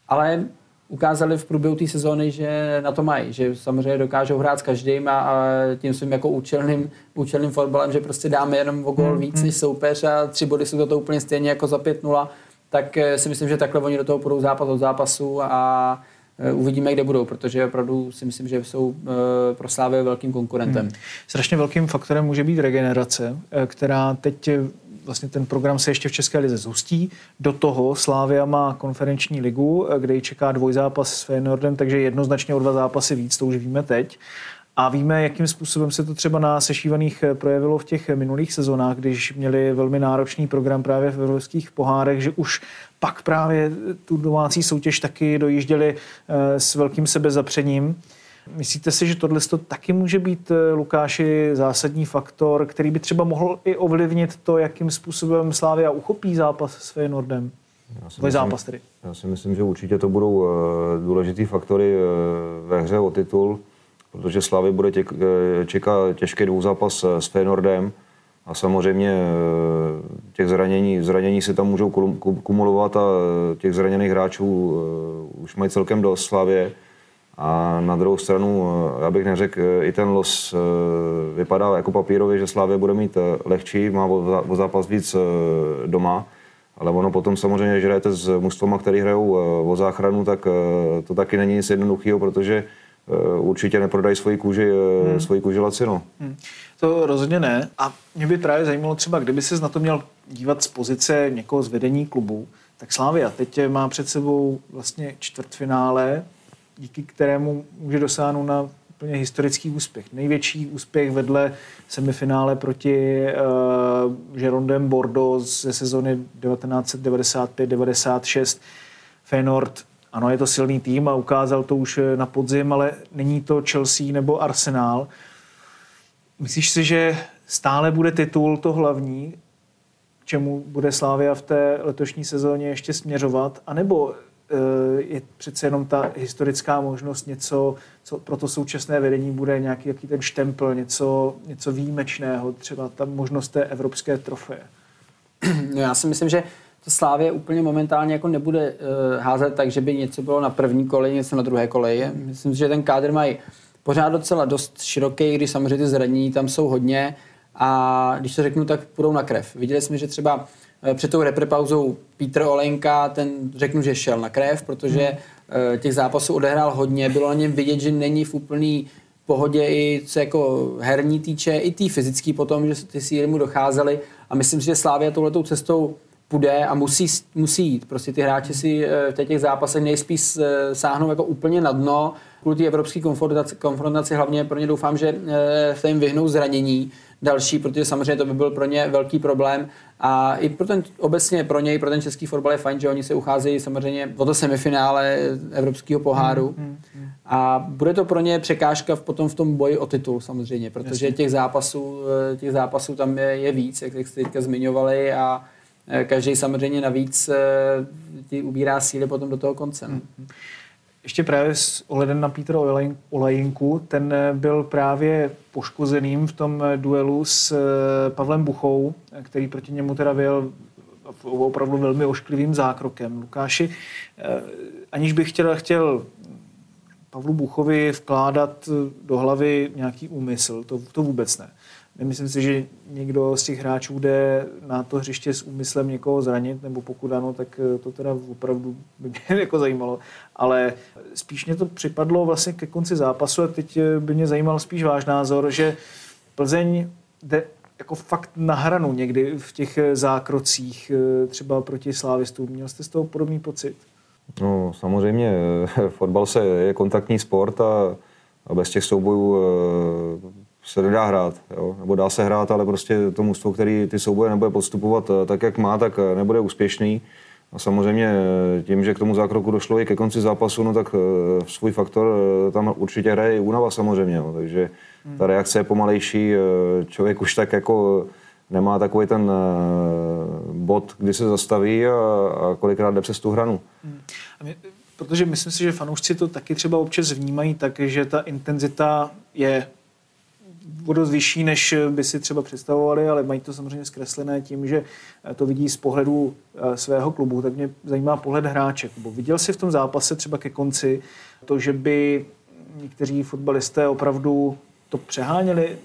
C: ale ukázali v průběhu té sezóny, že na to mají, že samozřejmě dokážou hrát s každým a, a tím svým jako účelným, účelným fotbalem, že prostě dáme jenom o gol mm, víc mm. než soupeř a tři body jsou to úplně stejně jako za 5-0, tak eh, si myslím, že takhle oni do toho půjdou zápas od zápasu a eh, uvidíme, kde budou, protože opravdu si myslím, že jsou eh, pro Slávy velkým konkurentem. Hmm.
A: Strašně velkým faktorem může být regenerace, která teď vlastně ten program se ještě v České lize zhustí. Do toho Slávia má konferenční ligu, kde ji čeká dvojzápas s Feyenoordem, takže jednoznačně o dva zápasy víc, to už víme teď. A víme, jakým způsobem se to třeba na sešívaných projevilo v těch minulých sezónách, když měli velmi náročný program právě v evropských pohárech, že už pak právě tu domácí soutěž taky dojížděli eh, s velkým sebezapřením. Myslíte si, že tohle taky může být, eh, Lukáši, zásadní faktor, který by třeba mohl i ovlivnit to, jakým způsobem Slávia uchopí zápas s Feyenoordem? Tvoj zápas tedy.
B: Já si myslím, že určitě to budou uh, důležitý faktory uh, ve hře o titul, protože Slávy bude těk, uh, čekat těžký dvouzápas s Feyenoordem a samozřejmě uh, těch zranění, zranění se tam můžou kumulovat a těch zraněných hráčů uh, už mají celkem dost Slávě. A na druhou stranu, eh, já bych neřekl, eh, i ten los eh, vypadá jako papírově, že Slávě bude mít lehčí, má o zápas víc doma, ale ono potom samozřejmě, že hrajete s mužstvama, který hrajou o záchranu, tak to taky není nic jednoduchého, protože určitě neprodají svoji kůži, hmm. svoji kůži lacino. Hmm.
A: To rozhodně ne. A mě by právě zajímalo třeba, kdyby se na to měl dívat z pozice někoho z vedení klubu, tak Slávia teď má před sebou vlastně čtvrtfinále díky kterému může dosáhnout na úplně historický úspěch. Největší úspěch vedle semifinále proti uh, Gerondem Bordeaux ze sezony 1995-96. Feyenoord, ano, je to silný tým a ukázal to už na podzim, ale není to Chelsea nebo Arsenal. Myslíš si, že stále bude titul to hlavní, čemu bude Slávia v té letošní sezóně ještě směřovat, anebo Eh, je přece jenom ta historická možnost něco, co pro to současné vedení bude nějaký jaký ten štempel, něco, něco výjimečného, třeba ta možnost té evropské trofeje.
C: No já si myslím, že to Slávě úplně momentálně jako nebude uh, házet tak, že by něco bylo na první koleji, něco na druhé koleji. Myslím si, že ten kádr mají pořád docela dost široký, když samozřejmě ty zranění tam jsou hodně a když to řeknu, tak půjdou na krev. Viděli jsme, že třeba Eh, před tou reprepauzou Petr Olenka, ten řeknu, že šel na krev, protože hmm. těch zápasů odehrál hodně, bylo na něm vidět, že není v úplný pohodě i co jako herní týče, i tý fyzický potom, že ty síly mu docházely a myslím si, že Slávia touhletou cestou půjde a musí, musí jít. Prostě ty hráči si eh, v těch zápasech nejspíš sáhnou jako úplně na dno. Kvůli té evropské konfrontaci, konfrontaci hlavně pro ně doufám, že se jim vyhnou zranění, další, protože samozřejmě to by byl pro ně velký problém. A i pro ten, obecně pro něj, pro ten český fotbal je fajn, že oni se ucházejí samozřejmě o to semifinále Evropského poháru. Hmm, hmm, hmm. A bude to pro ně překážka v, potom v tom boji o titul samozřejmě, protože Jasně. těch zápasů, eh, těch zápasů tam je, je víc, jak, jak jste teďka zmiňovali a eh, každý samozřejmě navíc eh, ti ubírá síly potom do toho konce. Hmm.
A: Ještě právě s ohledem na Petra Olajinku, ten byl právě poškozeným v tom duelu s Pavlem Buchou, který proti němu teda byl opravdu velmi ošklivým zákrokem. Lukáši, aniž bych chtěl, chtěl Pavlu Buchovi vkládat do hlavy nějaký úmysl, to, to vůbec ne. Nemyslím si, že někdo z těch hráčů jde na to hřiště s úmyslem někoho zranit, nebo pokud ano, tak to teda opravdu by mě jako zajímalo. Ale spíš mě to připadlo vlastně ke konci zápasu a teď by mě zajímal spíš váš názor, že Plzeň jde jako fakt na hranu někdy v těch zákrocích, třeba proti slávistům. Měl jste z toho podobný pocit?
B: No, samozřejmě, fotbal se je kontaktní sport a, a bez těch soubojů eh, se nedá hrát. Jo? Nebo dá se hrát, ale prostě to mužstvo, který ty souboje nebude podstupovat eh, tak, jak má, tak eh, nebude úspěšný. A samozřejmě tím, že k tomu zákroku došlo i ke konci zápasu, no tak svůj faktor tam určitě hraje i únava samozřejmě. Jo? Takže ta reakce je pomalejší, člověk už tak jako nemá takový ten uh, bod, kdy se zastaví a, a kolikrát jde přes tu hranu. Hmm.
A: A my, protože myslím si, že fanoušci to taky třeba občas vnímají tak, že ta intenzita je o dost vyšší, než by si třeba představovali, ale mají to samozřejmě zkreslené tím, že to vidí z pohledu eh, svého klubu. Tak mě zajímá pohled hráče. Bo viděl jsi v tom zápase třeba ke konci to, že by někteří fotbalisté opravdu to přeháněli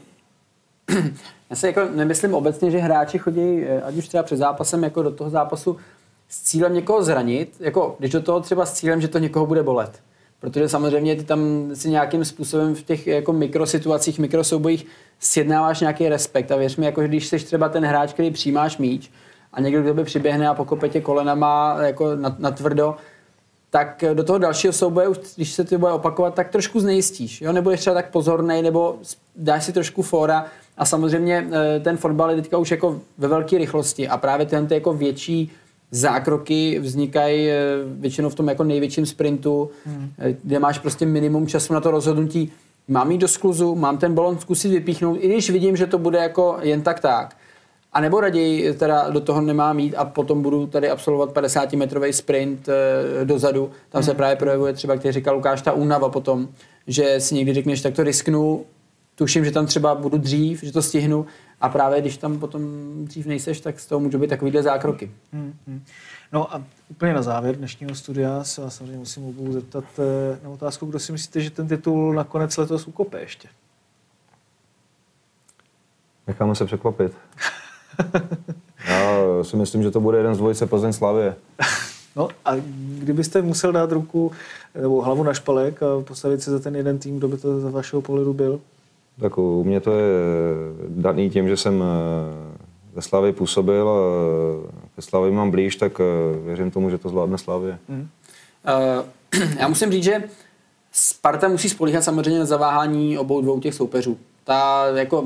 C: já si jako nemyslím obecně, že hráči chodí, eh, ať už třeba před zápasem, jako do toho zápasu s cílem někoho zranit, jako když do toho třeba s cílem, že to někoho bude bolet. Protože samozřejmě ty tam si nějakým způsobem v těch jako mikrosituacích, mikrosoubojích sjednáváš nějaký respekt. A věř mi, jako když jsi třeba ten hráč, který přijímáš míč a někdo k tobě přiběhne a pokope tě kolenama jako na, na tvrdo, tak do toho dalšího souboje, když se to bude opakovat, tak trošku znejistíš. Jo? Nebudeš třeba tak pozorný, nebo dáš si trošku fóra. A samozřejmě eh, ten fotbal je teďka už jako ve velké rychlosti a právě tyhle jako větší zákroky vznikají eh, většinou v tom jako největším sprintu, hmm. Eh, kde máš prostě minimum času na to rozhodnutí. Mám jít do skluzu, mám ten balon zkusit vypíchnout, i když vidím, že to bude jako jen tak tak. A nebo raději teda do toho nemám mít a potom budu tady absolvovat 50-metrový sprint e, dozadu. Tam hmm. se právě projevuje třeba, jak říkal Lukáš, ta únava potom, že si někdy řekneš, tak to risknu, tuším, že tam třeba budu dřív, že to stihnu a právě když tam potom dřív nejseš, tak z toho můžou být takovýhle zákroky. Hmm, hmm.
A: No a úplně na závěr dnešního studia se vás samozřejmě musím obou zeptat eh, na otázku, kdo si myslíte, že ten titul nakonec letos ukope ještě?
B: Necháme se překvapit. Já si myslím, že to bude jeden z dvojice Plzeň Slavě.
A: No a kdybyste musel dát ruku nebo hlavu na špalek a postavit se za ten jeden tým, kdo by to za vašeho pohledu byl?
B: Tak u mě to je daný tím, že jsem eh, ve Slavě působil a ve Slavě mám blíž, tak eh, věřím tomu, že to zvládne Slavě. Mm. Uh,
C: já musím říct, že Sparta musí spolíhat samozřejmě na zaváhání obou dvou těch soupeřů. Ta jako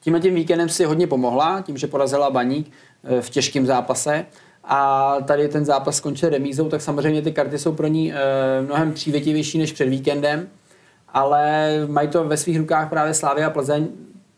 C: tímhle tím víkendem si hodně pomohla, tím, že porazila Baník v těžkém zápase a tady ten zápas skončil remízou, tak samozřejmě ty karty jsou pro ní mnohem přívětivější než před víkendem ale mají to ve svých rukách právě Slávy a Plzeň.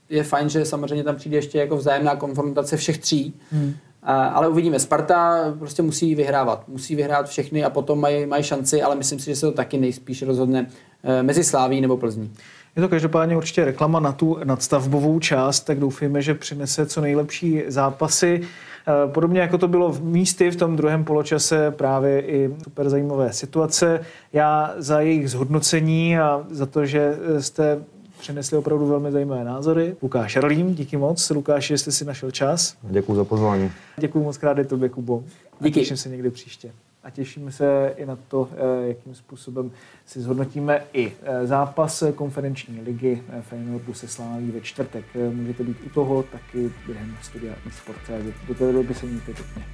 C: Je fajn, že samozřejmě tam přijde ještě jako vzájemná konfrontace všech tří. Hmm. ale uvidíme. Sparta prostě musí vyhrávat. Musí vyhrát všechny a potom mají, mají šanci, ale myslím si, že se to taky nejspíš rozhodne eh, mezi Sláví nebo Plzní.
A: Je to každopádně určitě reklama na tu nadstavbovou část, tak doufejme, že přinese co nejlepší zápasy. Eh, podobně jako to bylo v místy v tom druhém poločase, právě i super zajímavé situace. Já za jejich zhodnocení a za to, že jste přinesli opravdu velmi zajímavé názory. Lukáš Rlím, díky moc. Lukáš, že jste si našel čas.
B: Děkuji za pozvání.
A: Děkuji moc krát i tobě, Kubo. Díky. A těším se někdy příště a těšíme se i na to, eh, jakým způsobem si zhodnotíme i eh, zápas konferenční ligy eh, Feyenoordu se Sláví ve čtvrtek. Můžete být u toho taky během studia eSport. Do té doby se mějte pěkně.